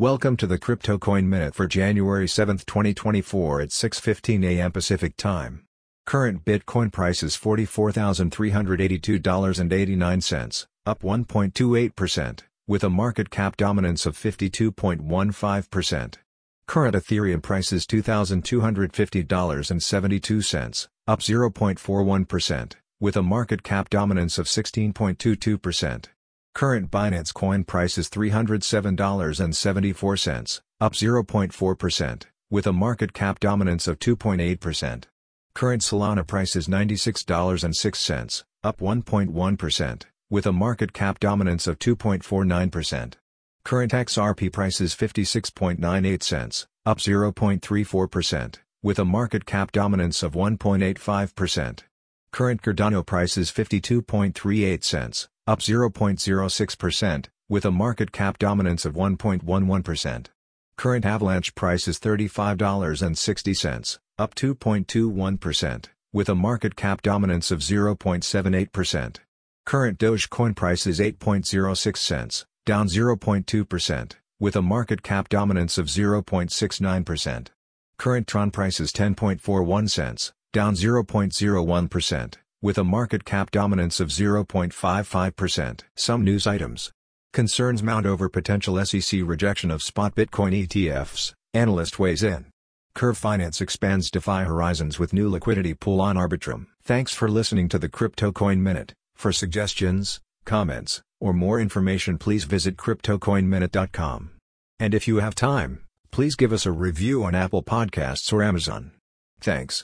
Welcome to the Crypto Coin Minute for January 7, 2024 at 6:15 a.m. Pacific Time. Current Bitcoin price is $44,382.89, up 1.28%, with a market cap dominance of 52.15%. Current Ethereum price is $2,250.72, up 0.41%, with a market cap dominance of 16.22%. Current Binance Coin price is $307.74, up 0.4%, with a market cap dominance of 2.8%. Current Solana price is $96.06, up 1.1%, with a market cap dominance of 2.49%. Current XRP price is 56.98 cents, up 0.34%, with a market cap dominance of 1.85%. Current Cardano price is 52.38 cents, up 0.06%, with a market cap dominance of 1.11%. Current Avalanche price is $35.60, up 2.21%, with a market cap dominance of 0.78%. Current Dogecoin price is 8.06 cents, down 0.2%, with a market cap dominance of 0.69%. Current Tron price is 10.41 cents, down 0.01%, with a market cap dominance of 0.55%. Some news items. Concerns mount over potential SEC rejection of spot Bitcoin ETFs, analyst weighs in. Curve Finance expands DeFi horizons with new liquidity pool on Arbitrum. Thanks for listening to the Crypto Coin Minute. For suggestions, comments, or more information please visit CryptoCoinMinute.com. And if you have time, please give us a review on Apple Podcasts or Amazon. Thanks.